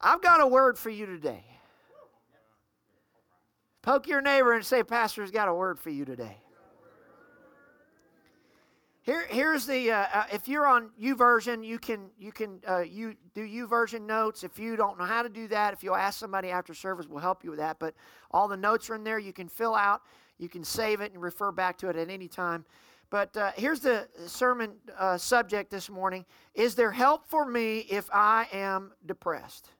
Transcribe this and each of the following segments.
I've got a word for you today. Poke your neighbor and say, Pastor's got a word for you today. Here, here's the. Uh, uh, if you're on YouVersion, you can you can uh, you do YouVersion notes. If you don't know how to do that, if you'll ask somebody after service, we'll help you with that. But all the notes are in there. You can fill out. You can save it and refer back to it at any time. But uh, here's the sermon uh, subject this morning: Is there help for me if I am depressed?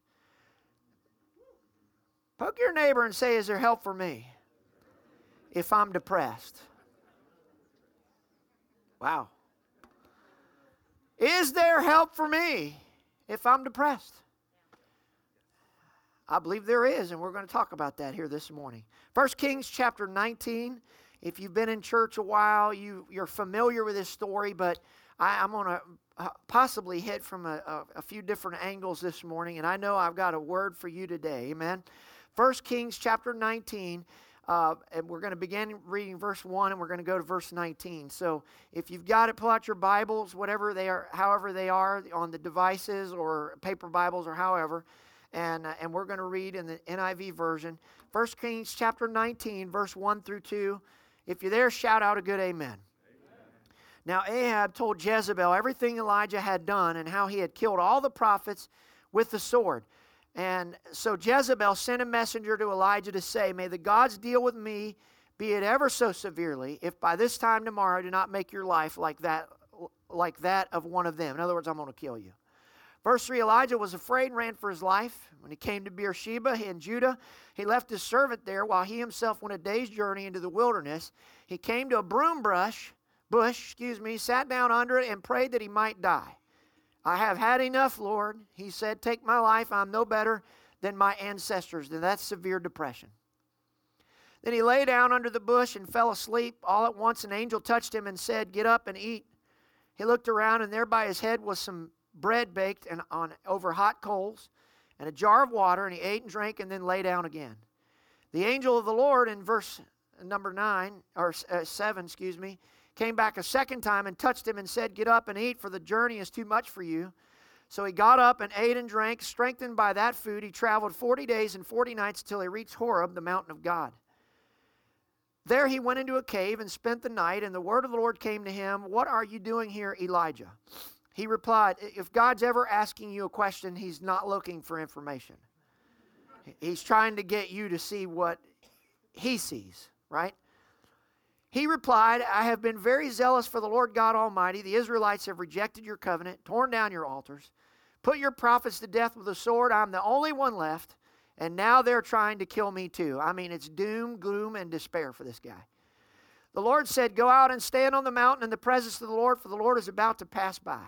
Poke your neighbor and say, Is there help for me if I'm depressed? Wow. Is there help for me if I'm depressed? I believe there is, and we're going to talk about that here this morning. 1 Kings chapter 19. If you've been in church a while, you, you're familiar with this story, but I, am going to uh, possibly hit from a, a, a few different angles this morning, and I know I've got a word for you today. Amen. 1 Kings chapter 19. Uh, and we're going to begin reading verse 1 and we're going to go to verse 19. So if you've got it, pull out your Bibles, whatever they are, however they are on the devices or paper Bibles or however. And, uh, and we're going to read in the NIV version. 1 Kings chapter 19, verse 1 through 2. If you're there, shout out a good amen. amen. Now Ahab told Jezebel everything Elijah had done and how he had killed all the prophets with the sword. And so Jezebel sent a messenger to Elijah to say, May the gods deal with me, be it ever so severely, if by this time tomorrow I do not make your life like that, like that of one of them. In other words, I'm going to kill you. Verse 3 Elijah was afraid and ran for his life. When he came to Beersheba in Judah, he left his servant there while he himself went a day's journey into the wilderness. He came to a broom brush, bush, excuse me, sat down under it and prayed that he might die. I have had enough, Lord. He said, Take my life. I'm no better than my ancestors. And that's severe depression. Then he lay down under the bush and fell asleep. All at once, an angel touched him and said, Get up and eat. He looked around, and there by his head was some bread baked and on over hot coals and a jar of water, and he ate and drank and then lay down again. The angel of the Lord in verse number 9 or uh, 7, excuse me, came back a second time and touched him and said, Get up and eat, for the journey is too much for you. So he got up and ate and drank. Strengthened by that food, he traveled 40 days and 40 nights until he reached Horeb, the mountain of God. There he went into a cave and spent the night, and the word of the Lord came to him What are you doing here, Elijah? He replied, If God's ever asking you a question, he's not looking for information. He's trying to get you to see what he sees, right? He replied, I have been very zealous for the Lord God Almighty. The Israelites have rejected your covenant, torn down your altars, put your prophets to death with a sword. I'm the only one left, and now they're trying to kill me too. I mean, it's doom, gloom, and despair for this guy. The Lord said, Go out and stand on the mountain in the presence of the Lord, for the Lord is about to pass by.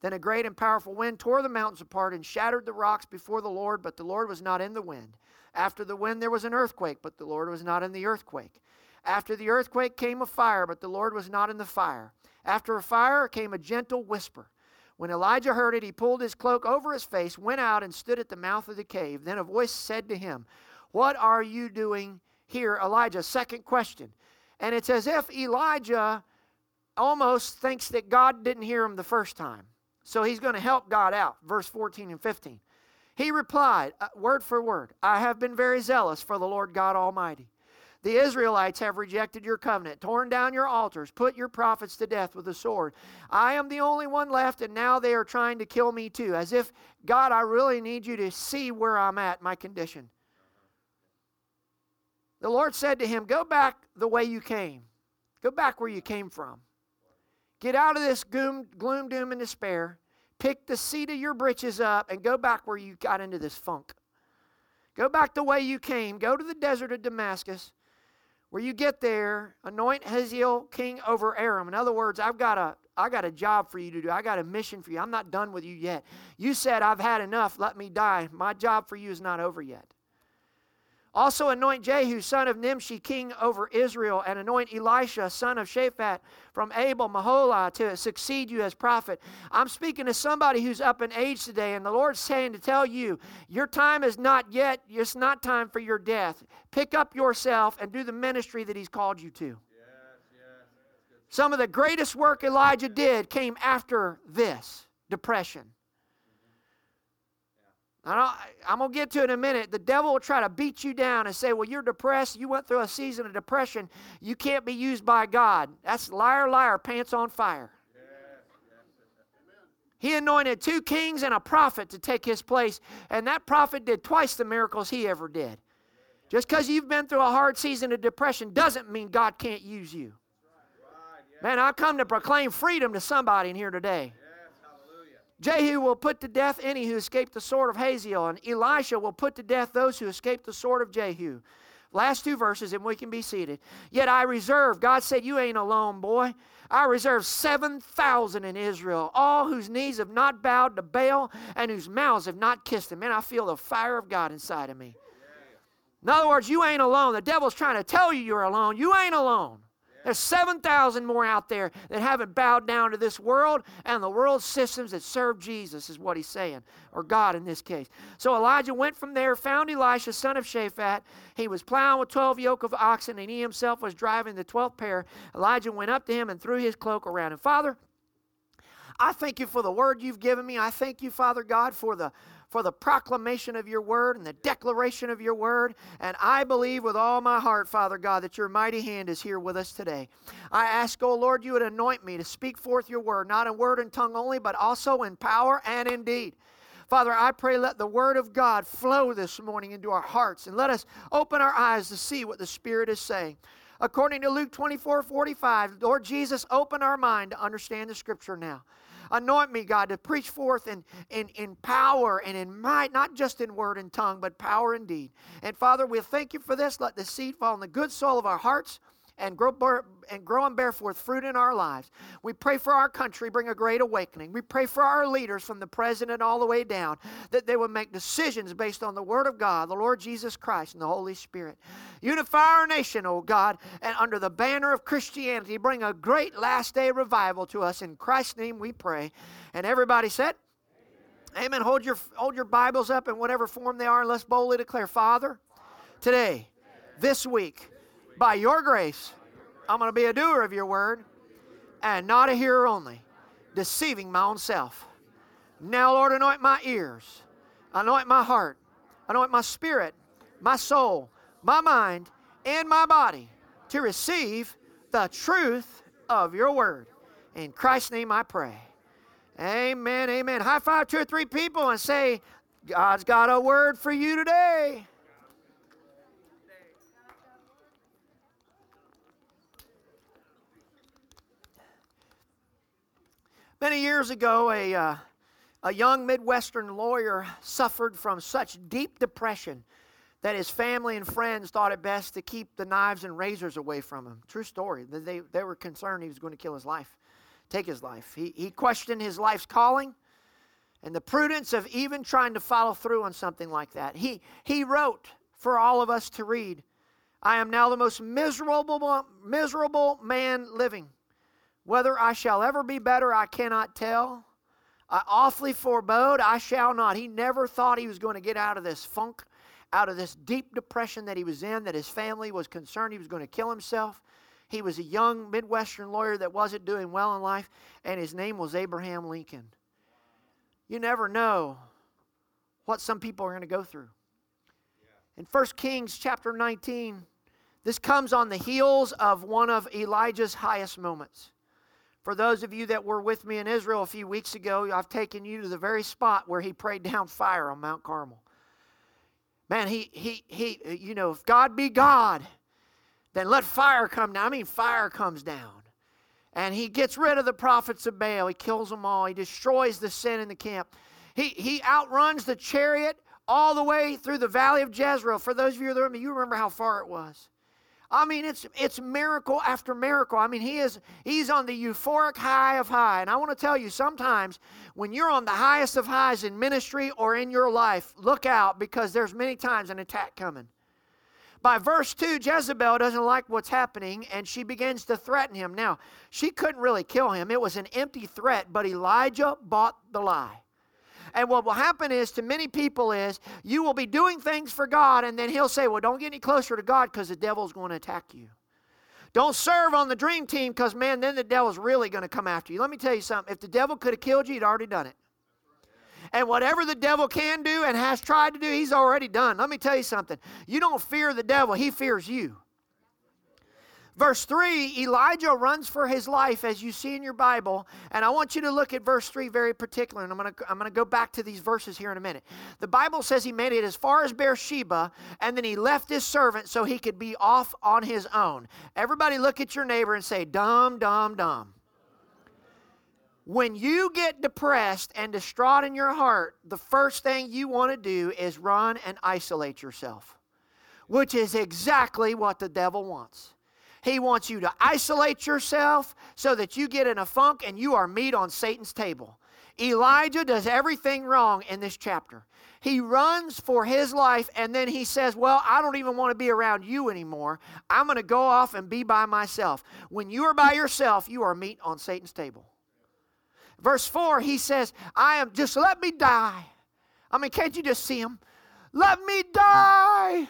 Then a great and powerful wind tore the mountains apart and shattered the rocks before the Lord, but the Lord was not in the wind. After the wind, there was an earthquake, but the Lord was not in the earthquake. After the earthquake came a fire, but the Lord was not in the fire. After a fire came a gentle whisper. When Elijah heard it, he pulled his cloak over his face, went out, and stood at the mouth of the cave. Then a voice said to him, What are you doing here, Elijah? Second question. And it's as if Elijah almost thinks that God didn't hear him the first time. So he's going to help God out. Verse 14 and 15. He replied, uh, word for word, I have been very zealous for the Lord God Almighty. The Israelites have rejected your covenant, torn down your altars, put your prophets to death with the sword. I am the only one left, and now they are trying to kill me too. As if, God, I really need you to see where I'm at, my condition. The Lord said to him, Go back the way you came. Go back where you came from. Get out of this gloom, gloom doom, and despair. Pick the seat of your britches up and go back where you got into this funk. Go back the way you came. Go to the desert of Damascus. Where you get there, anoint Hazael king over Aram. In other words, I've got a I got a job for you to do. I got a mission for you. I'm not done with you yet. You said I've had enough. Let me die. My job for you is not over yet. Also anoint Jehu, son of Nimshi, king over Israel, and anoint Elisha, son of Shaphat, from Abel Meholah, to succeed you as prophet. I'm speaking to somebody who's up in age today, and the Lord's saying to tell you, your time is not yet, it's not time for your death. Pick up yourself and do the ministry that He's called you to. Some of the greatest work Elijah did came after this depression. I am going to get to it in a minute. The devil will try to beat you down and say, Well, you're depressed. You went through a season of depression. You can't be used by God. That's liar, liar, pants on fire. He anointed two kings and a prophet to take his place, and that prophet did twice the miracles he ever did. Just because you've been through a hard season of depression doesn't mean God can't use you. Man, I come to proclaim freedom to somebody in here today. Jehu will put to death any who escape the sword of Hazael, and Elisha will put to death those who escape the sword of Jehu. Last two verses, and we can be seated. Yet I reserve, God said, You ain't alone, boy. I reserve 7,000 in Israel, all whose knees have not bowed to Baal and whose mouths have not kissed him. Man, I feel the fire of God inside of me. In other words, you ain't alone. The devil's trying to tell you you're alone. You ain't alone. There's 7,000 more out there that haven't bowed down to this world and the world systems that serve Jesus, is what he's saying, or God in this case. So Elijah went from there, found Elisha, son of Shaphat. He was plowing with 12 yoke of oxen, and he himself was driving the 12th pair. Elijah went up to him and threw his cloak around him. Father, I thank you for the word you've given me. I thank you, Father God, for the for the proclamation of your word and the declaration of your word. And I believe with all my heart, Father God, that your mighty hand is here with us today. I ask, oh Lord, you would anoint me to speak forth your word, not in word and tongue only, but also in power and in deed. Father, I pray let the word of God flow this morning into our hearts and let us open our eyes to see what the Spirit is saying. According to Luke 24 45, Lord Jesus, open our mind to understand the scripture now. Anoint me, God, to preach forth in, in, in power and in might, not just in word and tongue, but power and deed. And Father, we thank you for this. Let the seed fall in the good soil of our hearts and grow, and grow and bear forth fruit in our lives. We pray for our country, bring a great awakening. We pray for our leaders from the president all the way down, that they would make decisions based on the Word of God, the Lord Jesus Christ, and the Holy Spirit. Unify our nation, O God, and under the banner of Christianity, bring a great last day revival to us. In Christ's name we pray. And everybody said, Amen. Amen. Hold your, hold your Bibles up in whatever form they are, and let's boldly declare, Father, today, this week, by your grace, I'm going to be a doer of your word and not a hearer only, deceiving my own self. Now, Lord, anoint my ears, anoint my heart, anoint my spirit, my soul, my mind, and my body to receive the truth of your word. In Christ's name I pray. Amen, amen. High five two or three people and say, God's got a word for you today. Many years ago, a, uh, a young Midwestern lawyer suffered from such deep depression that his family and friends thought it best to keep the knives and razors away from him. True story. They, they were concerned he was going to kill his life, take his life. He, he questioned his life's calling and the prudence of even trying to follow through on something like that. He, he wrote for all of us to read I am now the most miserable, miserable man living. Whether I shall ever be better, I cannot tell. I awfully forebode, I shall not. He never thought he was going to get out of this funk, out of this deep depression that he was in, that his family was concerned he was going to kill himself. He was a young Midwestern lawyer that wasn't doing well in life, and his name was Abraham Lincoln. You never know what some people are going to go through. In 1 Kings chapter 19, this comes on the heels of one of Elijah's highest moments. For those of you that were with me in Israel a few weeks ago, I've taken you to the very spot where he prayed down fire on Mount Carmel. Man, he, he, he, you know, if God be God, then let fire come down. I mean, fire comes down. And he gets rid of the prophets of Baal. He kills them all. He destroys the sin in the camp. He, he outruns the chariot all the way through the valley of Jezreel. For those of you that remember, you remember how far it was. I mean, it's it's miracle after miracle. I mean, he is he's on the euphoric high of high. And I want to tell you, sometimes when you're on the highest of highs in ministry or in your life, look out because there's many times an attack coming. By verse 2, Jezebel doesn't like what's happening and she begins to threaten him. Now, she couldn't really kill him. It was an empty threat, but Elijah bought the lie. And what will happen is to many people is you will be doing things for God, and then He'll say, Well, don't get any closer to God because the devil's going to attack you. Don't serve on the dream team because, man, then the devil's really going to come after you. Let me tell you something. If the devil could have killed you, he'd already done it. And whatever the devil can do and has tried to do, he's already done. Let me tell you something. You don't fear the devil, he fears you. Verse 3, Elijah runs for his life, as you see in your Bible. And I want you to look at verse 3 very particular. And I'm going to I'm going to go back to these verses here in a minute. The Bible says he made it as far as Beersheba, and then he left his servant so he could be off on his own. Everybody look at your neighbor and say, Dumb, dumb, dumb. When you get depressed and distraught in your heart, the first thing you want to do is run and isolate yourself, which is exactly what the devil wants. He wants you to isolate yourself so that you get in a funk and you are meat on Satan's table. Elijah does everything wrong in this chapter. He runs for his life and then he says, Well, I don't even want to be around you anymore. I'm going to go off and be by myself. When you are by yourself, you are meat on Satan's table. Verse 4, he says, I am just let me die. I mean, can't you just see him? Let me die.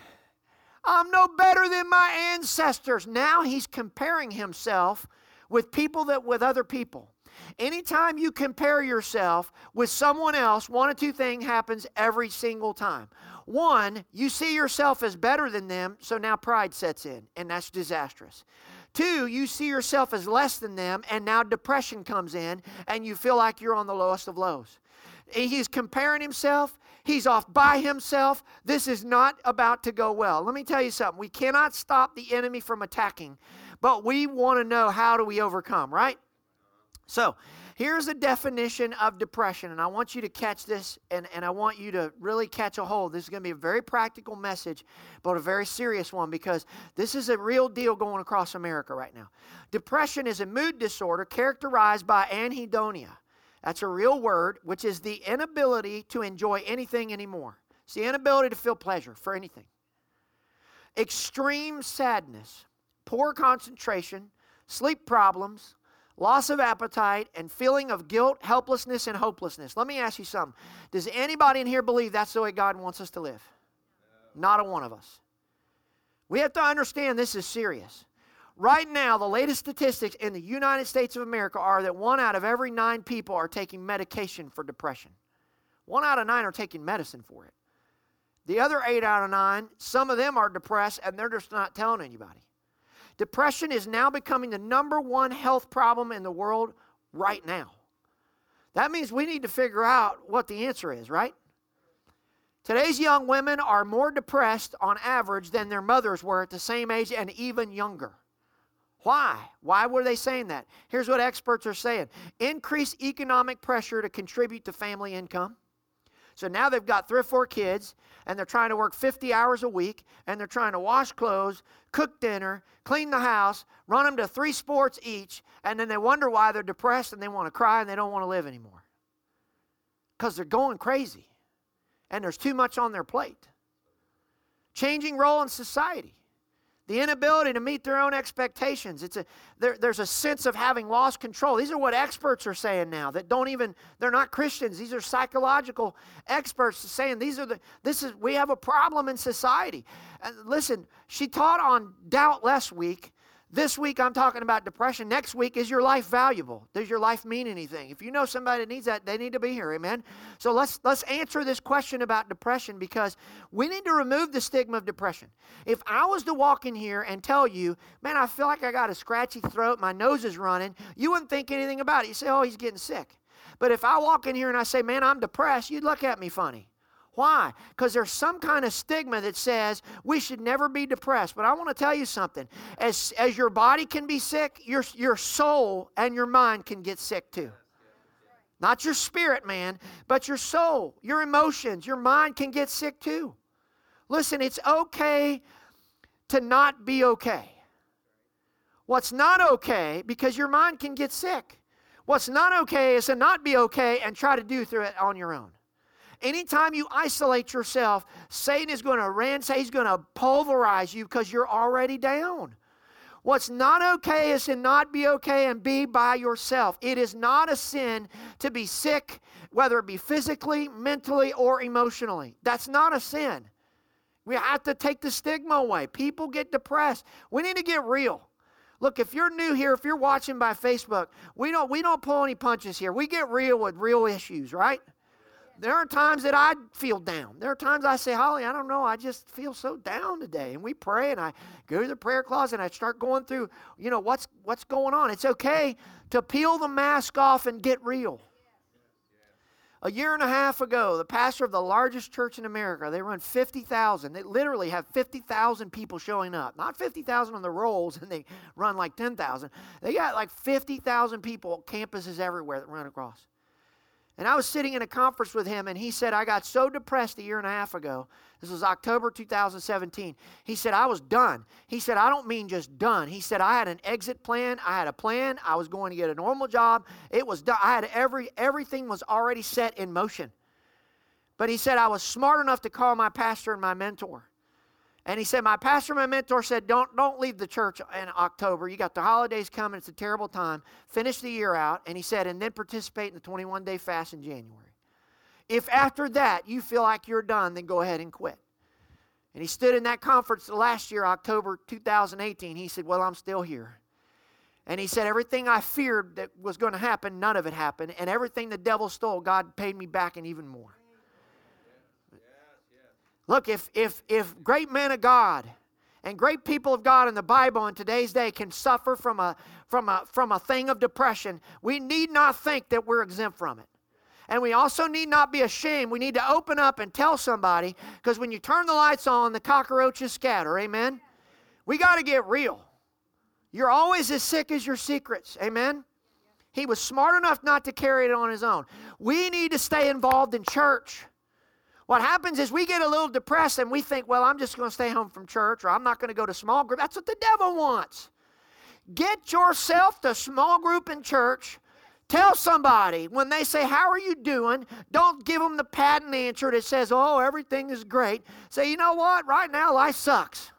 I'm no better than my ancestors. Now he's comparing himself with people that with other people. Anytime you compare yourself with someone else, one or two things happens every single time. One, you see yourself as better than them, so now pride sets in, and that's disastrous. Two, you see yourself as less than them, and now depression comes in, and you feel like you're on the lowest of lows. He's comparing himself. He's off by himself. This is not about to go well. Let me tell you something. We cannot stop the enemy from attacking, but we want to know how do we overcome, right? So, here's a definition of depression, and I want you to catch this and, and I want you to really catch a hold. This is going to be a very practical message, but a very serious one because this is a real deal going across America right now. Depression is a mood disorder characterized by anhedonia that's a real word, which is the inability to enjoy anything anymore. It's the inability to feel pleasure for anything. Extreme sadness, poor concentration, sleep problems, loss of appetite, and feeling of guilt, helplessness, and hopelessness. Let me ask you something. Does anybody in here believe that's the way God wants us to live? Not a one of us. We have to understand this is serious. Right now, the latest statistics in the United States of America are that one out of every nine people are taking medication for depression. One out of nine are taking medicine for it. The other eight out of nine, some of them are depressed and they're just not telling anybody. Depression is now becoming the number one health problem in the world right now. That means we need to figure out what the answer is, right? Today's young women are more depressed on average than their mothers were at the same age and even younger. Why? Why were they saying that? Here's what experts are saying increase economic pressure to contribute to family income. So now they've got three or four kids, and they're trying to work 50 hours a week, and they're trying to wash clothes, cook dinner, clean the house, run them to three sports each, and then they wonder why they're depressed and they want to cry and they don't want to live anymore. Because they're going crazy, and there's too much on their plate. Changing role in society the inability to meet their own expectations. It's a there, there's a sense of having lost control. These are what experts are saying now that don't even they're not christians. These are psychological experts saying these are the this is we have a problem in society. And listen she taught on doubt last week this week I'm talking about depression. Next week is your life valuable? Does your life mean anything? If you know somebody that needs that, they need to be here. Amen. So let's let's answer this question about depression because we need to remove the stigma of depression. If I was to walk in here and tell you, man, I feel like I got a scratchy throat, my nose is running, you wouldn't think anything about it. You say, oh, he's getting sick. But if I walk in here and I say, man, I'm depressed, you'd look at me funny. Why? Because there's some kind of stigma that says we should never be depressed. But I want to tell you something. As, as your body can be sick, your, your soul and your mind can get sick too. Not your spirit, man, but your soul, your emotions, your mind can get sick too. Listen, it's okay to not be okay. What's not okay, because your mind can get sick. What's not okay is to not be okay and try to do through it on your own. Anytime you isolate yourself, Satan is going to ransack, he's going to pulverize you because you're already down. What's not okay is to not be okay and be by yourself. It is not a sin to be sick, whether it be physically, mentally, or emotionally. That's not a sin. We have to take the stigma away. People get depressed. We need to get real. Look, if you're new here, if you're watching by Facebook, we don't we don't pull any punches here. We get real with real issues, right? There are times that I feel down. There are times I say, Holly, I don't know, I just feel so down today. And we pray and I go to the prayer closet and I start going through, you know, what's what's going on. It's okay to peel the mask off and get real. A year and a half ago, the pastor of the largest church in America, they run 50,000. They literally have 50,000 people showing up. Not 50,000 on the rolls and they run like 10,000. They got like 50,000 people, campuses everywhere that run across. And I was sitting in a conference with him, and he said, I got so depressed a year and a half ago. This was October 2017. He said, I was done. He said, I don't mean just done. He said, I had an exit plan. I had a plan. I was going to get a normal job. It was done. I had every, everything was already set in motion. But he said, I was smart enough to call my pastor and my mentor. And he said, My pastor, my mentor said, Don't don't leave the church in October. You got the holidays coming, it's a terrible time. Finish the year out. And he said, and then participate in the 21 day fast in January. If after that you feel like you're done, then go ahead and quit. And he stood in that conference last year, October 2018. He said, Well, I'm still here. And he said, Everything I feared that was going to happen, none of it happened. And everything the devil stole, God paid me back and even more. Look, if, if, if great men of God and great people of God in the Bible in today's day can suffer from a, from, a, from a thing of depression, we need not think that we're exempt from it. And we also need not be ashamed. We need to open up and tell somebody because when you turn the lights on, the cockroaches scatter. Amen? We got to get real. You're always as sick as your secrets. Amen? He was smart enough not to carry it on his own. We need to stay involved in church. What happens is we get a little depressed and we think, well, I'm just going to stay home from church or I'm not going to go to small group. That's what the devil wants. Get yourself to small group in church. Tell somebody when they say, How are you doing? Don't give them the patent answer that says, Oh, everything is great. Say, You know what? Right now, life sucks.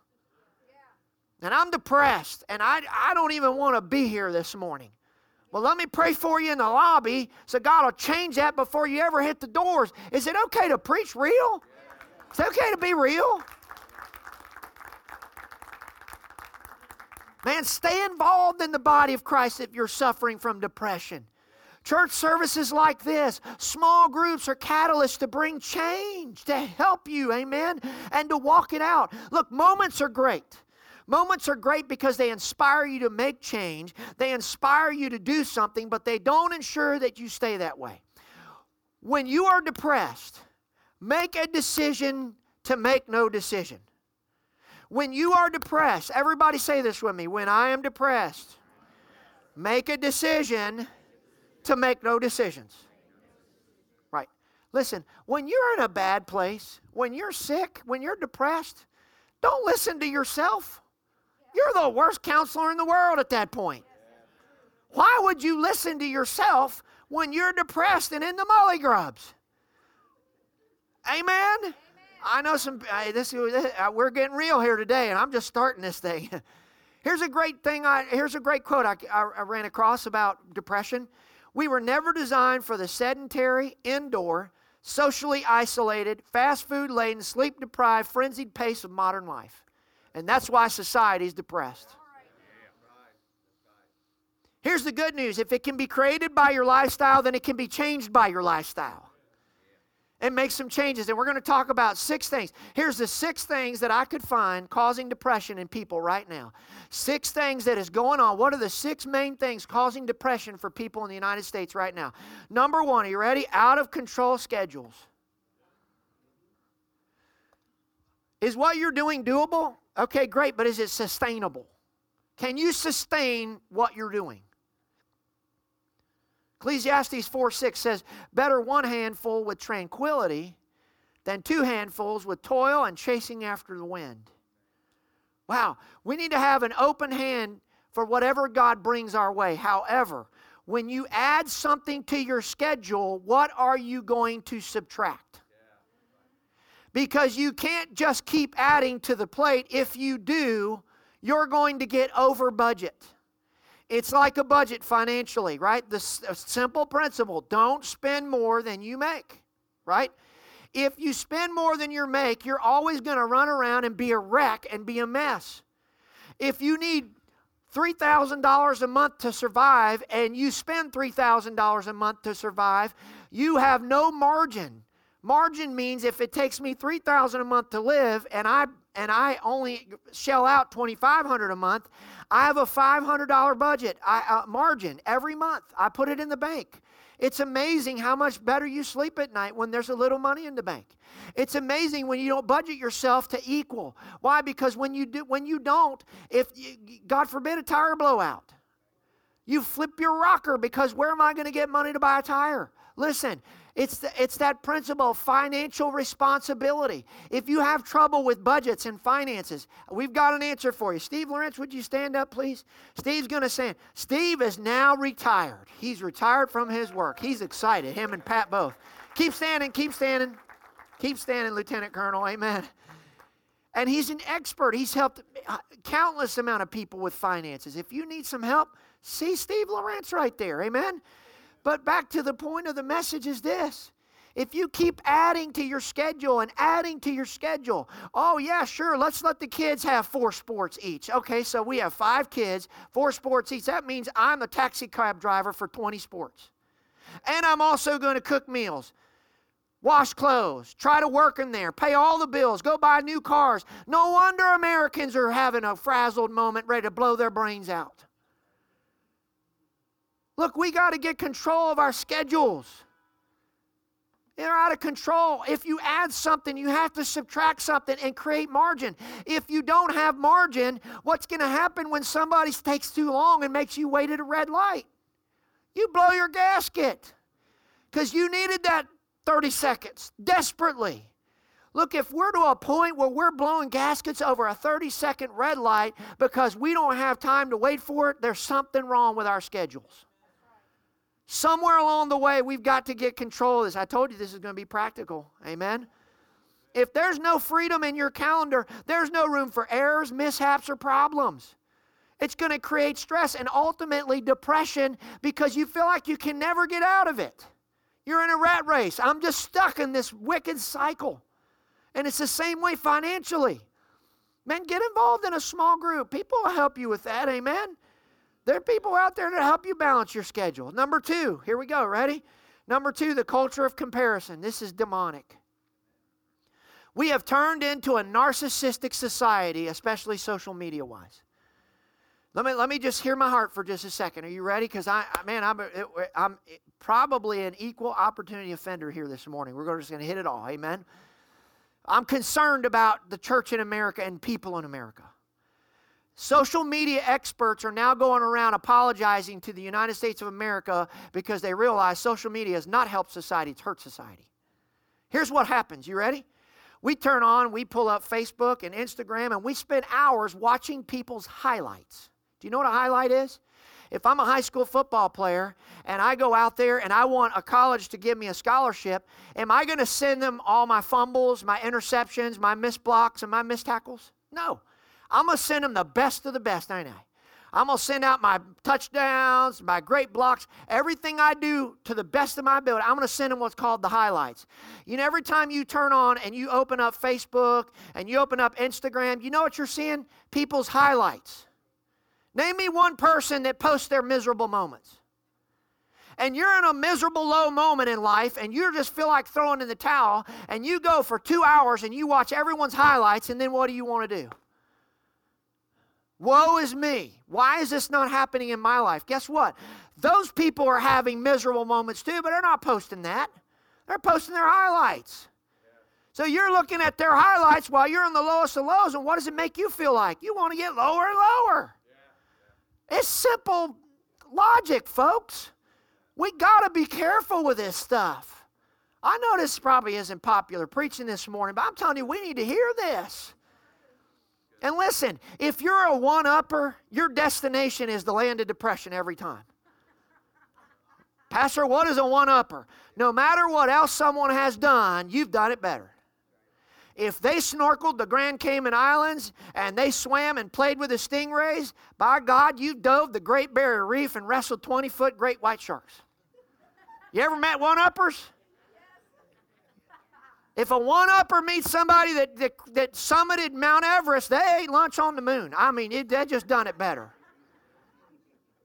And I'm depressed and I, I don't even want to be here this morning. Well, let me pray for you in the lobby so God will change that before you ever hit the doors. Is it okay to preach real? Is it okay to be real? Man, stay involved in the body of Christ if you're suffering from depression. Church services like this, small groups are catalysts to bring change, to help you, amen, and to walk it out. Look, moments are great. Moments are great because they inspire you to make change, they inspire you to do something, but they don't ensure that you stay that way. When you are depressed, make a decision to make no decision. When you are depressed, everybody say this with me when I am depressed, make a decision to make no decisions. Right. Listen, when you're in a bad place, when you're sick, when you're depressed, don't listen to yourself. You're the worst counselor in the world at that point. Why would you listen to yourself when you're depressed and in the molly grubs? Amen? Amen. I know some, uh, this, uh, we're getting real here today, and I'm just starting this thing. here's a great thing, I, here's a great quote I, I, I ran across about depression. We were never designed for the sedentary, indoor, socially isolated, fast food laden, sleep deprived, frenzied pace of modern life. And that's why society is depressed. Here's the good news if it can be created by your lifestyle, then it can be changed by your lifestyle. And make some changes. And we're going to talk about six things. Here's the six things that I could find causing depression in people right now. Six things that is going on. What are the six main things causing depression for people in the United States right now? Number one, are you ready? Out of control schedules. Is what you're doing doable? Okay, great, but is it sustainable? Can you sustain what you're doing? Ecclesiastes 4 6 says, Better one handful with tranquility than two handfuls with toil and chasing after the wind. Wow, we need to have an open hand for whatever God brings our way. However, when you add something to your schedule, what are you going to subtract? Because you can't just keep adding to the plate. If you do, you're going to get over budget. It's like a budget financially, right? The simple principle don't spend more than you make, right? If you spend more than you make, you're always going to run around and be a wreck and be a mess. If you need $3,000 a month to survive and you spend $3,000 a month to survive, you have no margin Margin means if it takes me 3000 a month to live and I and I only shell out 2500 a month, I have a $500 budget I, uh, margin every month. I put it in the bank. It's amazing how much better you sleep at night when there's a little money in the bank. It's amazing when you don't budget yourself to equal. Why? Because when you do, when you don't, if you, God forbid a tire blowout, you flip your rocker because where am I going to get money to buy a tire? Listen, it's, the, it's that principle of financial responsibility. If you have trouble with budgets and finances, we've got an answer for you. Steve Lawrence, would you stand up, please? Steve's going to stand. Steve is now retired. He's retired from his work. He's excited, him and Pat both. Keep standing, keep standing. Keep standing, Lieutenant Colonel. Amen. And he's an expert. He's helped countless amount of people with finances. If you need some help, see Steve Lawrence right there. Amen. But back to the point of the message is this. If you keep adding to your schedule and adding to your schedule, oh, yeah, sure, let's let the kids have four sports each. Okay, so we have five kids, four sports each. That means I'm a taxi cab driver for 20 sports. And I'm also going to cook meals, wash clothes, try to work in there, pay all the bills, go buy new cars. No wonder Americans are having a frazzled moment ready to blow their brains out. Look, we got to get control of our schedules. They're out of control. If you add something, you have to subtract something and create margin. If you don't have margin, what's going to happen when somebody takes too long and makes you wait at a red light? You blow your gasket because you needed that 30 seconds desperately. Look, if we're to a point where we're blowing gaskets over a 30 second red light because we don't have time to wait for it, there's something wrong with our schedules. Somewhere along the way, we've got to get control of this. I told you this is going to be practical. Amen. If there's no freedom in your calendar, there's no room for errors, mishaps, or problems. It's going to create stress and ultimately depression because you feel like you can never get out of it. You're in a rat race. I'm just stuck in this wicked cycle. And it's the same way financially. Man, get involved in a small group. People will help you with that. Amen. There are people out there to help you balance your schedule. Number two, here we go. Ready? Number two, the culture of comparison. This is demonic. We have turned into a narcissistic society, especially social media wise. Let me, let me just hear my heart for just a second. Are you ready? Because I, man, I'm, I'm probably an equal opportunity offender here this morning. We're just going to hit it all. Amen. I'm concerned about the church in America and people in America. Social media experts are now going around apologizing to the United States of America because they realize social media has not helped society, it's hurt society. Here's what happens. You ready? We turn on, we pull up Facebook and Instagram, and we spend hours watching people's highlights. Do you know what a highlight is? If I'm a high school football player and I go out there and I want a college to give me a scholarship, am I going to send them all my fumbles, my interceptions, my missed blocks, and my missed tackles? No. I'm going to send them the best of the best, ain't I? I'm going to send out my touchdowns, my great blocks, everything I do to the best of my ability. I'm going to send them what's called the highlights. You know, every time you turn on and you open up Facebook and you open up Instagram, you know what you're seeing? People's highlights. Name me one person that posts their miserable moments. And you're in a miserable low moment in life and you just feel like throwing in the towel and you go for two hours and you watch everyone's highlights and then what do you want to do? Woe is me. Why is this not happening in my life? Guess what? Those people are having miserable moments too, but they're not posting that. They're posting their highlights. So you're looking at their highlights while you're in the lowest of lows, and what does it make you feel like? You want to get lower and lower. It's simple logic, folks. We got to be careful with this stuff. I know this probably isn't popular preaching this morning, but I'm telling you, we need to hear this. And listen, if you're a one upper, your destination is the land of depression every time. Pastor, what is a one upper? No matter what else someone has done, you've done it better. If they snorkeled the Grand Cayman Islands and they swam and played with the stingrays, by God, you dove the Great Barrier Reef and wrestled 20 foot great white sharks. You ever met one uppers? If a one upper meets somebody that, that, that, summited Mount Everest, they ate lunch on the moon. I mean, it, they just done it better.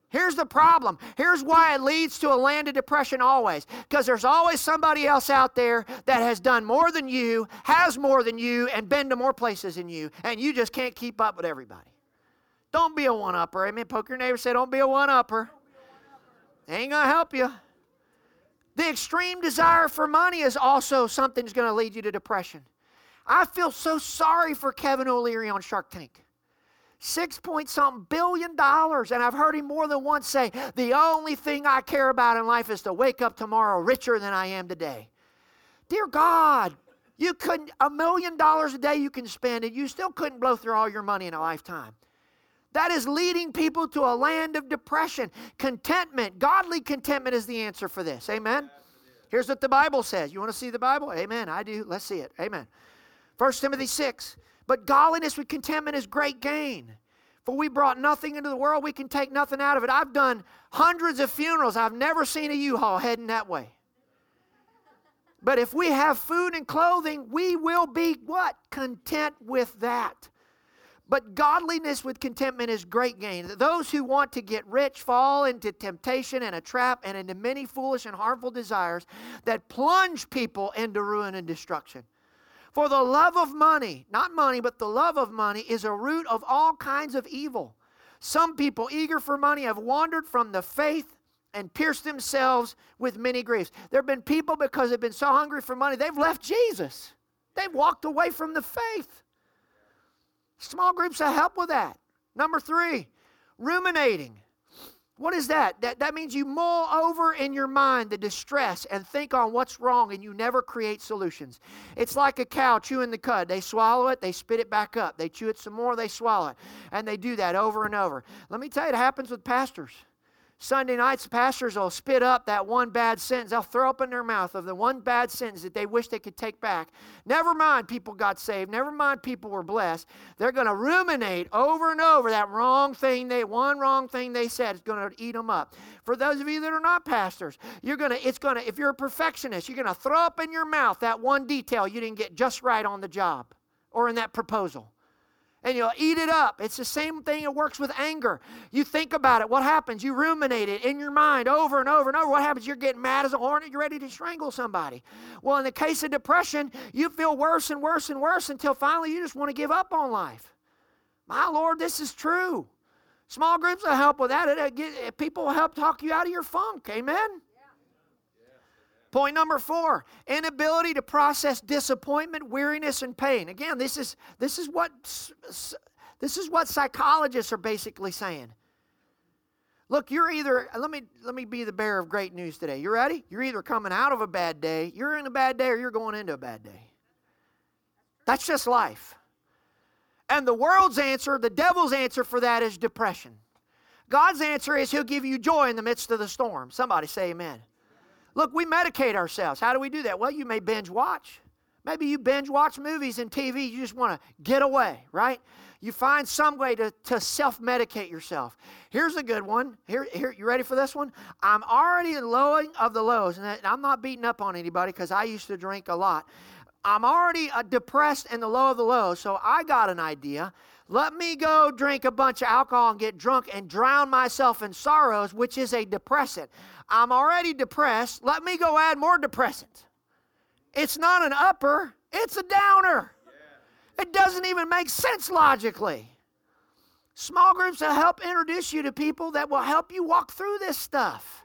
Here's the problem. Here's why it leads to a land of depression always. Because there's always somebody else out there that has done more than you, has more than you, and been to more places than you, and you just can't keep up with everybody. Don't be a one upper. Amen. Poke your neighbor say, Don't be a one upper. Ain't going to help you. The extreme desire for money is also something that's going to lead you to depression. I feel so sorry for Kevin O'Leary on Shark Tank. Six point something billion dollars. And I've heard him more than once say, The only thing I care about in life is to wake up tomorrow richer than I am today. Dear God, you couldn't, a million dollars a day you can spend, and you still couldn't blow through all your money in a lifetime. That is leading people to a land of depression. Contentment, godly contentment is the answer for this. Amen. Here's what the Bible says. You want to see the Bible? Amen. I do. Let's see it. Amen. 1 Timothy 6. But godliness with contentment is great gain. For we brought nothing into the world, we can take nothing out of it. I've done hundreds of funerals. I've never seen a U-Haul heading that way. But if we have food and clothing, we will be what? Content with that. But godliness with contentment is great gain. Those who want to get rich fall into temptation and a trap and into many foolish and harmful desires that plunge people into ruin and destruction. For the love of money, not money, but the love of money, is a root of all kinds of evil. Some people, eager for money, have wandered from the faith and pierced themselves with many griefs. There have been people, because they've been so hungry for money, they've left Jesus. They've walked away from the faith. Small groups will help with that. Number three, ruminating. What is that? that? That means you mull over in your mind the distress and think on what's wrong and you never create solutions. It's like a cow chewing the cud. They swallow it, they spit it back up. They chew it some more, they swallow it. And they do that over and over. Let me tell you, it happens with pastors. Sunday nights, pastors will spit up that one bad sentence. They'll throw up in their mouth of the one bad sentence that they wish they could take back. Never mind people got saved. Never mind people were blessed. They're going to ruminate over and over that wrong thing they, one wrong thing they said is going to eat them up. For those of you that are not pastors, you're going to, it's going to, if you're a perfectionist, you're going to throw up in your mouth that one detail you didn't get just right on the job or in that proposal and you'll eat it up. It's the same thing it works with anger. You think about it. What happens? You ruminate it in your mind over and over and over. What happens? You're getting mad as a hornet. You're ready to strangle somebody. Well, in the case of depression, you feel worse and worse and worse until finally you just want to give up on life. My Lord, this is true. Small groups will help with that. It get people will help talk you out of your funk. Amen? Point number four inability to process disappointment, weariness, and pain. Again, this is, this is, what, this is what psychologists are basically saying. Look, you're either, let me, let me be the bearer of great news today. You ready? You're either coming out of a bad day, you're in a bad day, or you're going into a bad day. That's just life. And the world's answer, the devil's answer for that is depression. God's answer is he'll give you joy in the midst of the storm. Somebody say amen. Look, we medicate ourselves. How do we do that? Well, you may binge watch. Maybe you binge watch movies and TV. You just want to get away, right? You find some way to, to self medicate yourself. Here's a good one. Here, here, you ready for this one? I'm already in lowing of the lows, and I'm not beating up on anybody because I used to drink a lot. I'm already uh, depressed in the low of the lows, so I got an idea. Let me go drink a bunch of alcohol and get drunk and drown myself in sorrows, which is a depressant. I'm already depressed. Let me go add more depressant. It's not an upper, it's a downer. It doesn't even make sense logically. Small groups will help introduce you to people that will help you walk through this stuff.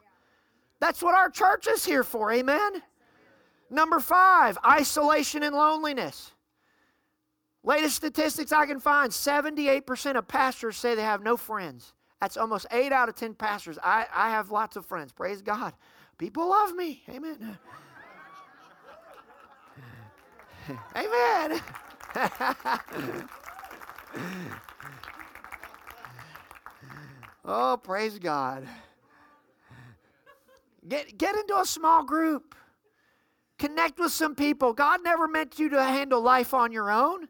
That's what our church is here for, amen? Number five, isolation and loneliness. Latest statistics I can find 78% of pastors say they have no friends. That's almost 8 out of 10 pastors. I, I have lots of friends. Praise God. People love me. Amen. Amen. oh, praise God. Get, get into a small group. Connect with some people. God never meant you to handle life on your own.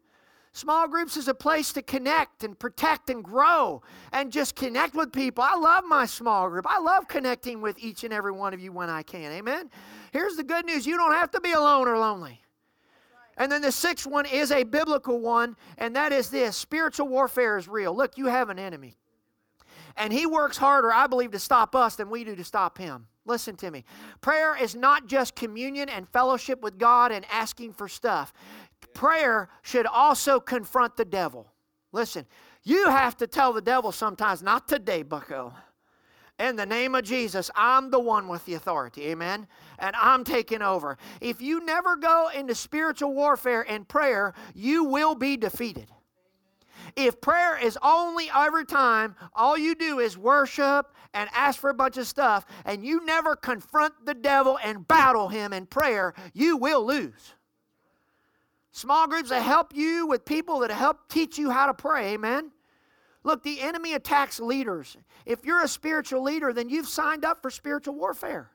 Small groups is a place to connect and protect and grow and just connect with people. I love my small group. I love connecting with each and every one of you when I can. Amen. Here's the good news you don't have to be alone or lonely. And then the sixth one is a biblical one, and that is this spiritual warfare is real. Look, you have an enemy. And he works harder, I believe, to stop us than we do to stop him. Listen to me. Prayer is not just communion and fellowship with God and asking for stuff. Prayer should also confront the devil. Listen, you have to tell the devil sometimes, not today, bucko. In the name of Jesus, I'm the one with the authority. Amen. And I'm taking over. If you never go into spiritual warfare and prayer, you will be defeated. If prayer is only every time all you do is worship and ask for a bunch of stuff, and you never confront the devil and battle him in prayer, you will lose. Small groups that help you with people that help teach you how to pray, amen. Look, the enemy attacks leaders. If you're a spiritual leader, then you've signed up for spiritual warfare.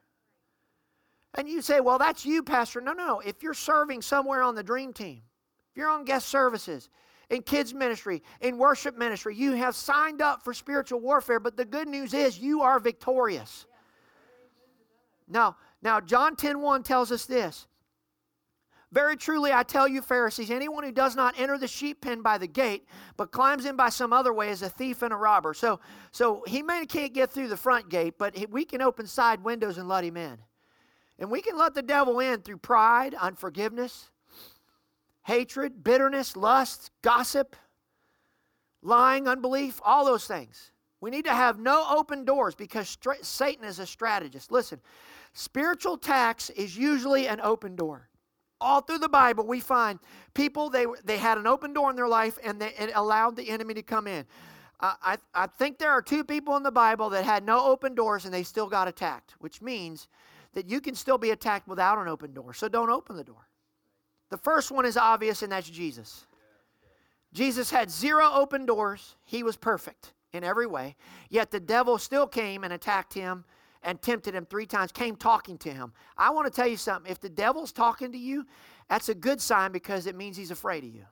And you say, well, that's you, Pastor. No, no, no. If you're serving somewhere on the dream team, if you're on guest services, in kids ministry, in worship ministry. You have signed up for spiritual warfare, but the good news is you are victorious. Now, now John 10 1 tells us this. Very truly, I tell you, Pharisees, anyone who does not enter the sheep pen by the gate, but climbs in by some other way, is a thief and a robber. So, so he may can't get through the front gate, but we can open side windows and let him in. And we can let the devil in through pride, unforgiveness, hatred, bitterness, lust, gossip, lying, unbelief, all those things. We need to have no open doors because Satan is a strategist. Listen, spiritual tax is usually an open door. All through the Bible, we find people, they, they had an open door in their life and they, it allowed the enemy to come in. Uh, I, I think there are two people in the Bible that had no open doors and they still got attacked, which means that you can still be attacked without an open door. So don't open the door. The first one is obvious, and that's Jesus. Jesus had zero open doors. He was perfect in every way. Yet the devil still came and attacked him and tempted him three times, came talking to him. I want to tell you something. If the devil's talking to you, that's a good sign because it means he's afraid of you.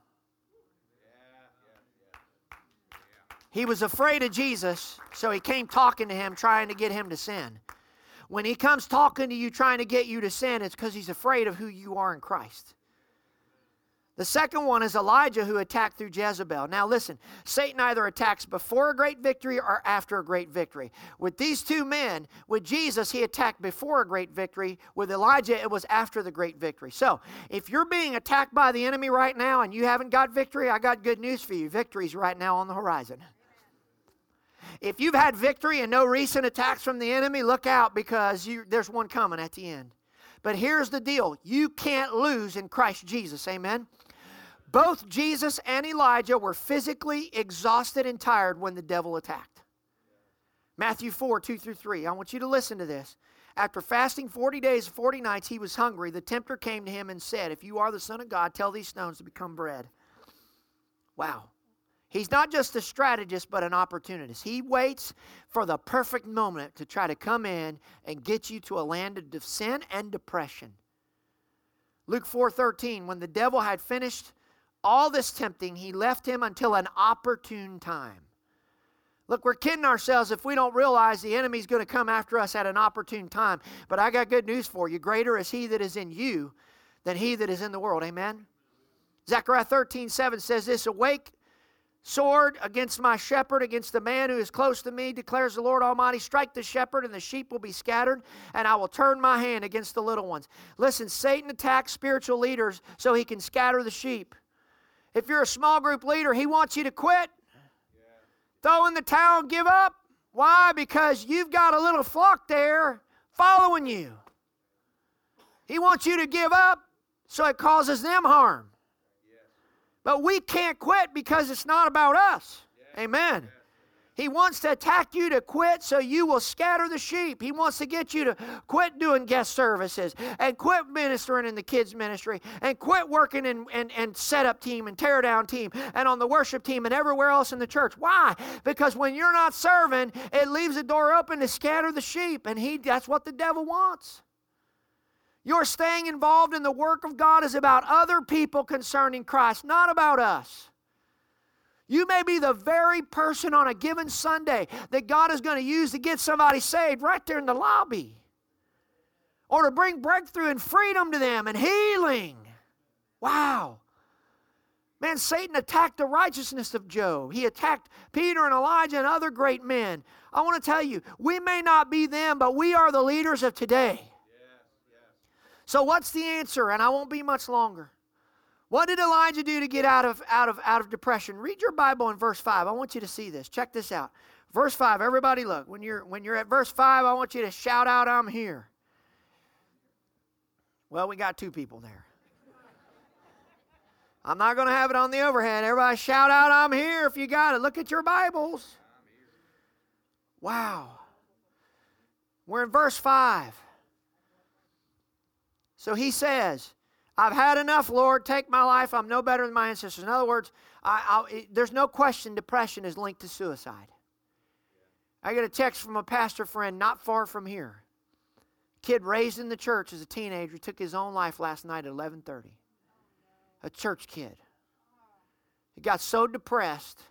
He was afraid of Jesus, so he came talking to him, trying to get him to sin. When he comes talking to you, trying to get you to sin, it's because he's afraid of who you are in Christ. The second one is Elijah who attacked through Jezebel. Now, listen, Satan either attacks before a great victory or after a great victory. With these two men, with Jesus, he attacked before a great victory. With Elijah, it was after the great victory. So, if you're being attacked by the enemy right now and you haven't got victory, I got good news for you. Victory's right now on the horizon. If you've had victory and no recent attacks from the enemy, look out because you, there's one coming at the end. But here's the deal you can't lose in Christ Jesus. Amen. Both Jesus and Elijah were physically exhausted and tired when the devil attacked. Matthew 4 2 through 3. I want you to listen to this. After fasting 40 days and 40 nights, he was hungry. The tempter came to him and said, If you are the Son of God, tell these stones to become bread. Wow. He's not just a strategist, but an opportunist. He waits for the perfect moment to try to come in and get you to a land of sin and depression. Luke 4:13 when the devil had finished all this tempting, he left him until an opportune time. Look, we're kidding ourselves if we don't realize the enemy's going to come after us at an opportune time. But I got good news for you. Greater is he that is in you than he that is in the world. Amen. Zechariah 13, 7 says this Awake, sword against my shepherd, against the man who is close to me, declares the Lord Almighty. Strike the shepherd, and the sheep will be scattered, and I will turn my hand against the little ones. Listen, Satan attacks spiritual leaders so he can scatter the sheep. If you're a small group leader, he wants you to quit, throw in the towel, give up. Why? Because you've got a little flock there following you. He wants you to give up so it causes them harm. But we can't quit because it's not about us. Amen. He wants to attack you to quit so you will scatter the sheep. He wants to get you to quit doing guest services and quit ministering in the kids' ministry and quit working in and, and setup team and tear down team and on the worship team and everywhere else in the church. Why? Because when you're not serving, it leaves the door open to scatter the sheep, and he that's what the devil wants. Your staying involved in the work of God is about other people concerning Christ, not about us. You may be the very person on a given Sunday that God is going to use to get somebody saved right there in the lobby. Or to bring breakthrough and freedom to them and healing. Wow. Man, Satan attacked the righteousness of Job. He attacked Peter and Elijah and other great men. I want to tell you, we may not be them, but we are the leaders of today. So what's the answer? And I won't be much longer. What did Elijah do to get out of out of out of depression? Read your Bible in verse 5. I want you to see this. Check this out. Verse 5. Everybody look. When you're when you're at verse 5, I want you to shout out I'm here. Well, we got two people there. I'm not going to have it on the overhead. Everybody shout out I'm here if you got it. Look at your Bibles. Wow. We're in verse 5. So he says, I've had enough, Lord. Take my life. I'm no better than my ancestors. In other words, I, I, there's no question depression is linked to suicide. I get a text from a pastor friend not far from here. Kid raised in the church as a teenager took his own life last night at 11:30. A church kid. He got so depressed,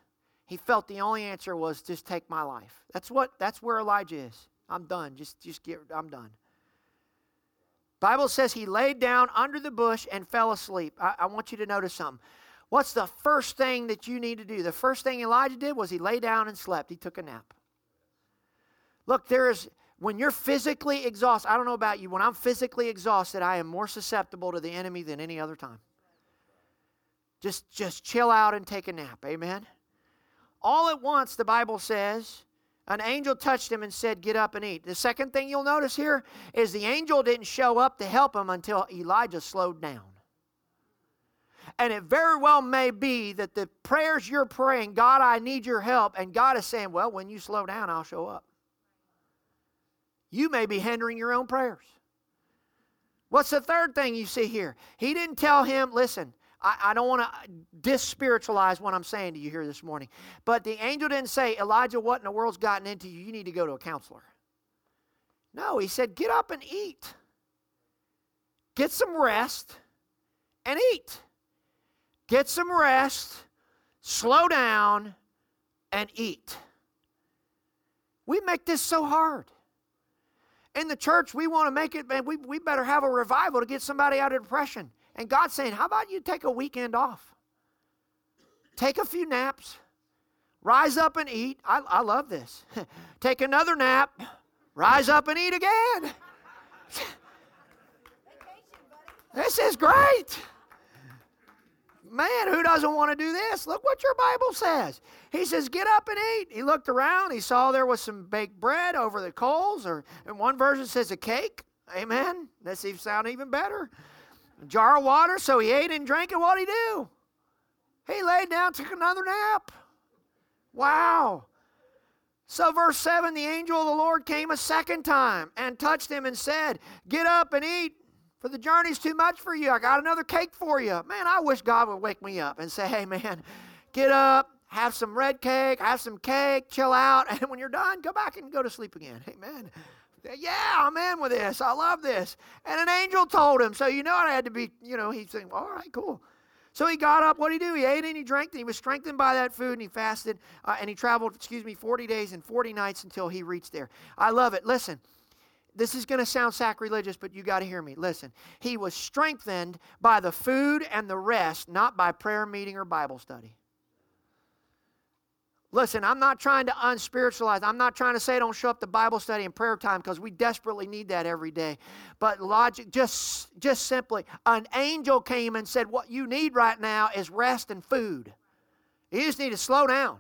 he felt the only answer was just take my life. That's what that's where Elijah is. I'm done. Just just get I'm done. Bible says he laid down under the bush and fell asleep. I, I, want you to notice something. What's the first thing that you need to do? The first thing Elijah did was he lay down and slept. He took a nap. Look, there is when you're physically exhausted. I don't know about you. When I'm physically exhausted, I am more susceptible to the enemy than any other time. Just just chill out and take a nap. Amen. All at once, the Bible says, an angel touched him and said, Get up and eat. The second thing you'll notice here is the angel didn't show up to help him until Elijah slowed down. And it very well may be that the prayers you're praying, God, I need your help, and God is saying, Well, when you slow down, I'll show up. You may be hindering your own prayers. What's the third thing you see here? He didn't tell him, Listen, I, I don't want to dispiritualize what I'm saying to you here this morning. But the angel didn't say, Elijah, what in the world's gotten into you? You need to go to a counselor. No, he said, get up and eat. Get some rest and eat. Get some rest, slow down, and eat. We make this so hard. In the church, we want to make it, man, we, we better have a revival to get somebody out of depression. And God's saying, How about you take a weekend off? Take a few naps, rise up and eat. I, I love this. take another nap, rise up and eat again. this is great. Man, who doesn't want to do this? Look what your Bible says. He says, Get up and eat. He looked around. He saw there was some baked bread over the coals, or in one version says a cake. Amen. That seems sound even better jar of water, so he ate and drank, and what'd he do? He laid down, took another nap. Wow. So, verse 7 the angel of the Lord came a second time and touched him and said, Get up and eat, for the journey's too much for you. I got another cake for you. Man, I wish God would wake me up and say, Hey, man, get up, have some red cake, have some cake, chill out, and when you're done, go back and go to sleep again. Amen. Yeah, I'm in with this. I love this. And an angel told him. So you know it had to be, you know, he's saying, all right, cool. So he got up. What did he do? He ate and he drank and he was strengthened by that food and he fasted uh, and he traveled, excuse me, 40 days and 40 nights until he reached there. I love it. Listen, this is going to sound sacrilegious, but you got to hear me. Listen, he was strengthened by the food and the rest, not by prayer meeting or Bible study. Listen, I'm not trying to unspiritualize. I'm not trying to say don't show up to Bible study and prayer time because we desperately need that every day. But logic, just just simply, an angel came and said, "What you need right now is rest and food. You just need to slow down."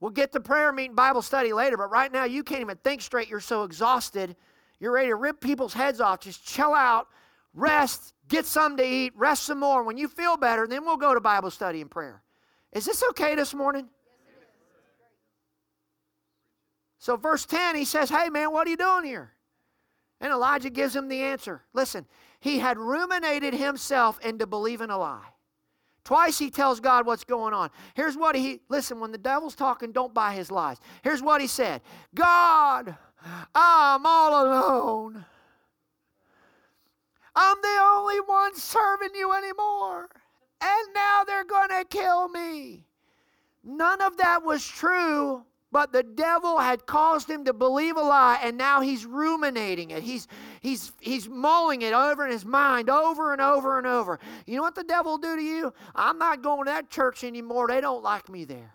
We'll get to prayer meeting, Bible study later, but right now you can't even think straight. You're so exhausted. You're ready to rip people's heads off. Just chill out, rest, get something to eat, rest some more. When you feel better, then we'll go to Bible study and prayer. Is this okay this morning? So, verse 10, he says, Hey, man, what are you doing here? And Elijah gives him the answer. Listen, he had ruminated himself into believing a lie. Twice he tells God what's going on. Here's what he, listen, when the devil's talking, don't buy his lies. Here's what he said God, I'm all alone. I'm the only one serving you anymore and now they're going to kill me. None of that was true but the devil had caused him to believe a lie and now he's ruminating it. He's he's he's mulling it over in his mind over and over and over. You know what the devil do to you? I'm not going to that church anymore. They don't like me there.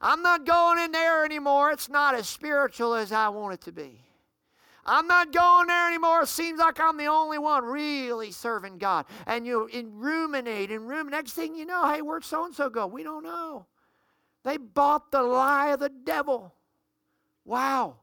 I'm not going in there anymore. It's not as spiritual as i want it to be I'm not going there anymore. It seems like I'm the only one really serving God. And you in ruminate and ruminate. Next thing you know, hey, where'd so and so go? We don't know. They bought the lie of the devil. Wow.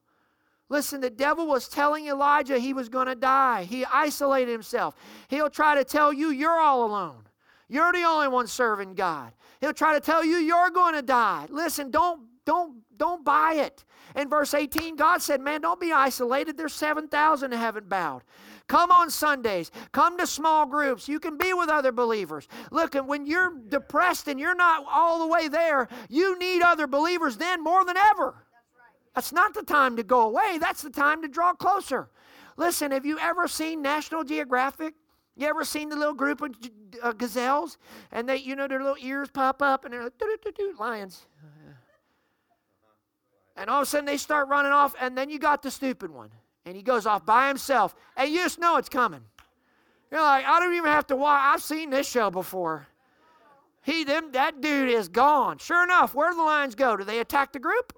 Listen, the devil was telling Elijah he was going to die. He isolated himself. He'll try to tell you you're all alone. You're the only one serving God. He'll try to tell you you're going to die. Listen, don't don't don't buy it. In verse 18, God said, "Man, don't be isolated. There's 7,000 that haven't bowed. Come on Sundays. Come to small groups. You can be with other believers. Look, and when you're depressed and you're not all the way there, you need other believers then more than ever. That's not the time to go away. That's the time to draw closer. Listen, have you ever seen National Geographic? You ever seen the little group of uh, gazelles? And they, you know, their little ears pop up and they're like, lions. And all of a sudden they start running off, and then you got the stupid one and he goes off by himself, and you just know it's coming. You're like, I don't even have to watch. I've seen this show before. He, them, that dude is gone. Sure enough, where do the lions go? Do they attack the group?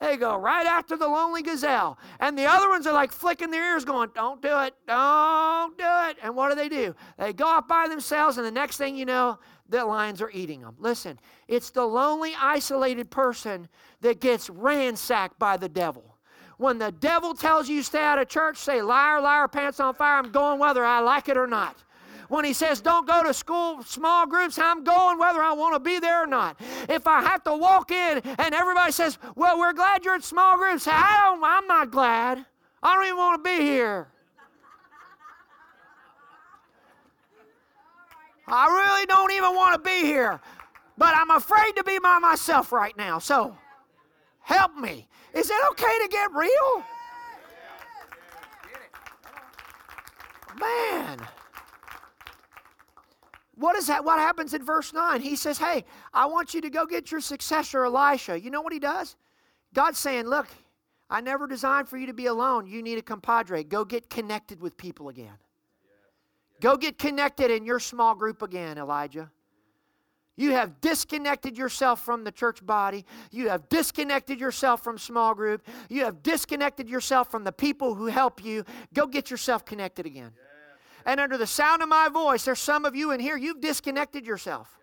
They go right after the lonely gazelle. And the other ones are like flicking their ears, going, Don't do it, don't do it. And what do they do? They go off by themselves, and the next thing you know, the lions are eating them. Listen, it's the lonely, isolated person that gets ransacked by the devil. When the devil tells you stay out of church, say, liar, liar, pants on fire, I'm going whether I like it or not. When he says, don't go to school, small groups, I'm going whether I want to be there or not. If I have to walk in and everybody says, well, we're glad you're at small groups, I don't, I'm not glad. I don't even want to be here. I really don't even want to be here. But I'm afraid to be by myself right now. So help me. Is it okay to get real? Man. What is that? What happens in verse 9? He says, Hey, I want you to go get your successor, Elisha. You know what he does? God's saying, Look, I never designed for you to be alone. You need a compadre. Go get connected with people again. Go get connected in your small group again, Elijah. You have disconnected yourself from the church body. You have disconnected yourself from small group. You have disconnected yourself from the people who help you. Go get yourself connected again. And under the sound of my voice, there's some of you in here, you've disconnected yourself.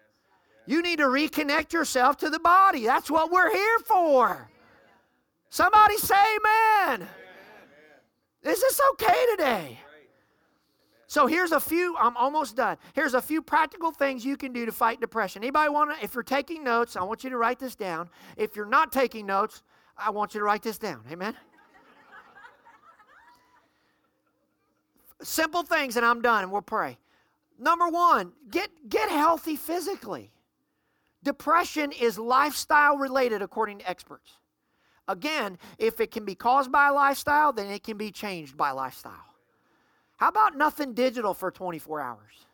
You need to reconnect yourself to the body. That's what we're here for. Somebody say amen. Is this okay today? So here's a few, I'm almost done. Here's a few practical things you can do to fight depression. Anybody want to, if you're taking notes, I want you to write this down. If you're not taking notes, I want you to write this down. Amen? Simple things, and I'm done, and we'll pray. Number one, get, get healthy physically. Depression is lifestyle related, according to experts. Again, if it can be caused by lifestyle, then it can be changed by lifestyle. How about nothing digital for 24 hours?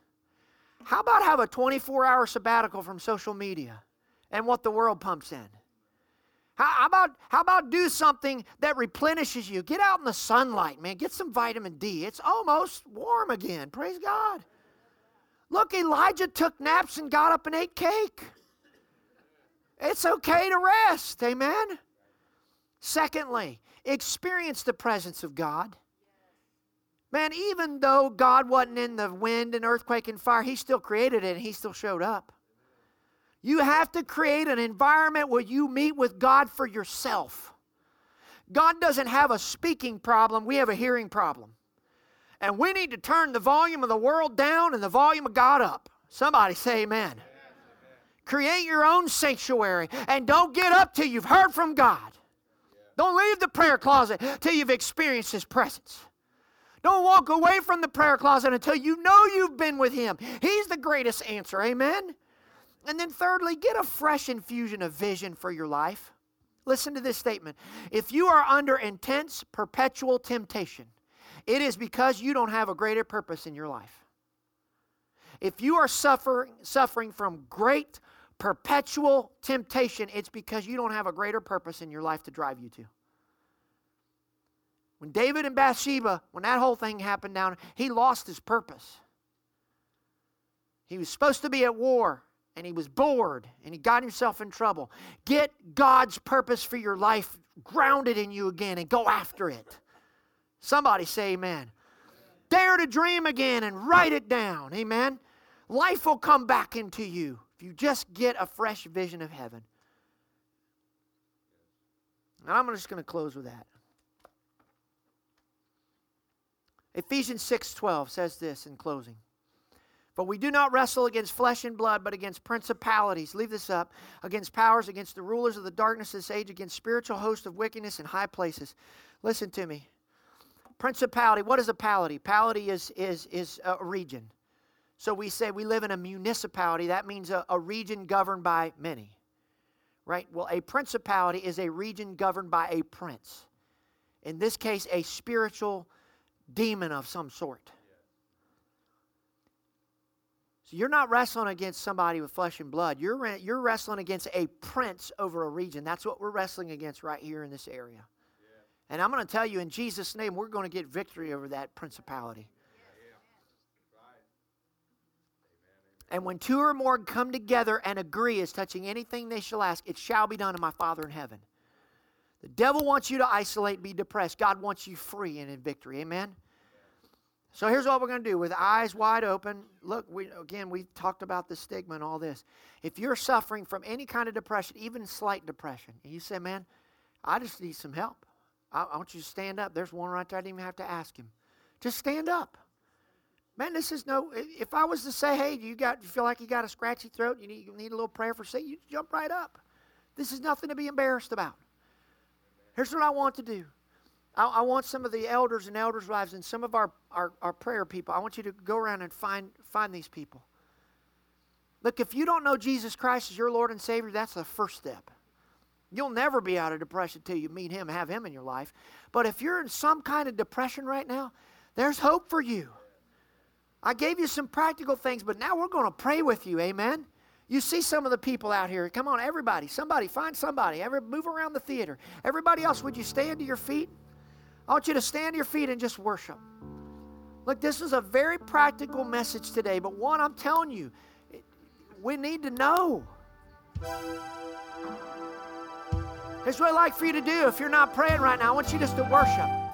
How about have a 24 hour sabbatical from social media and what the world pumps in? How, about, how about do something that replenishes you? Get out in the sunlight, man. Get some vitamin D. It's almost warm again. Praise God. Look, Elijah took naps and got up and ate cake. It's okay to rest. Amen. Secondly, experience the presence of God. Man, even though God wasn't in the wind and earthquake and fire, He still created it and He still showed up. You have to create an environment where you meet with God for yourself. God doesn't have a speaking problem, we have a hearing problem. And we need to turn the volume of the world down and the volume of God up. Somebody say amen. amen. Create your own sanctuary and don't get up till you've heard from God. Yeah. Don't leave the prayer closet till you've experienced His presence. Don't walk away from the prayer closet until you know you've been with Him. He's the greatest answer. Amen. And then, thirdly, get a fresh infusion of vision for your life. Listen to this statement. If you are under intense, perpetual temptation, it is because you don't have a greater purpose in your life. If you are suffering, suffering from great perpetual temptation, it's because you don't have a greater purpose in your life to drive you to. When David and Bathsheba, when that whole thing happened down, he lost his purpose. He was supposed to be at war and he was bored and he got himself in trouble. Get God's purpose for your life grounded in you again and go after it. Somebody say amen. Dare to dream again and write it down. Amen. Life will come back into you if you just get a fresh vision of heaven. And I'm just going to close with that. Ephesians 6:12 says this in closing. But we do not wrestle against flesh and blood, but against principalities. Leave this up. Against powers, against the rulers of the darkness of this age, against spiritual hosts of wickedness in high places. Listen to me. Principality, what is a pality? Pality is, is, is a region. So we say we live in a municipality. That means a, a region governed by many. Right? Well, a principality is a region governed by a prince. In this case, a spiritual demon of some sort. So you're not wrestling against somebody with flesh and blood. You're, you're wrestling against a prince over a region. That's what we're wrestling against right here in this area. Yeah. And I'm going to tell you in Jesus' name, we're going to get victory over that principality. And when two or more come together and agree as touching anything they shall ask, it shall be done in my Father in heaven. The devil wants you to isolate, be depressed. God wants you free and in victory. Amen? So here's what we're going to do with eyes wide open. Look, we, again, we talked about the stigma and all this. If you're suffering from any kind of depression, even slight depression, and you say, man, I just need some help, I, I want you to stand up. There's one right there. I didn't even have to ask him. Just stand up. Man, this is no. If I was to say, "Hey, you got, you feel like you got a scratchy throat? You need, you need a little prayer for say," you jump right up. This is nothing to be embarrassed about. Here's what I want to do. I, I, want some of the elders and elders' wives and some of our, our, our prayer people. I want you to go around and find find these people. Look, if you don't know Jesus Christ as your Lord and Savior, that's the first step. You'll never be out of depression until you meet Him, have Him in your life. But if you're in some kind of depression right now, there's hope for you. I gave you some practical things, but now we're going to pray with you. Amen. You see some of the people out here. Come on, everybody. Somebody, find somebody. Every, move around the theater. Everybody else, would you stand to your feet? I want you to stand to your feet and just worship. Look, this is a very practical message today, but one I'm telling you, we need to know. Here's what I'd like for you to do if you're not praying right now. I want you just to worship.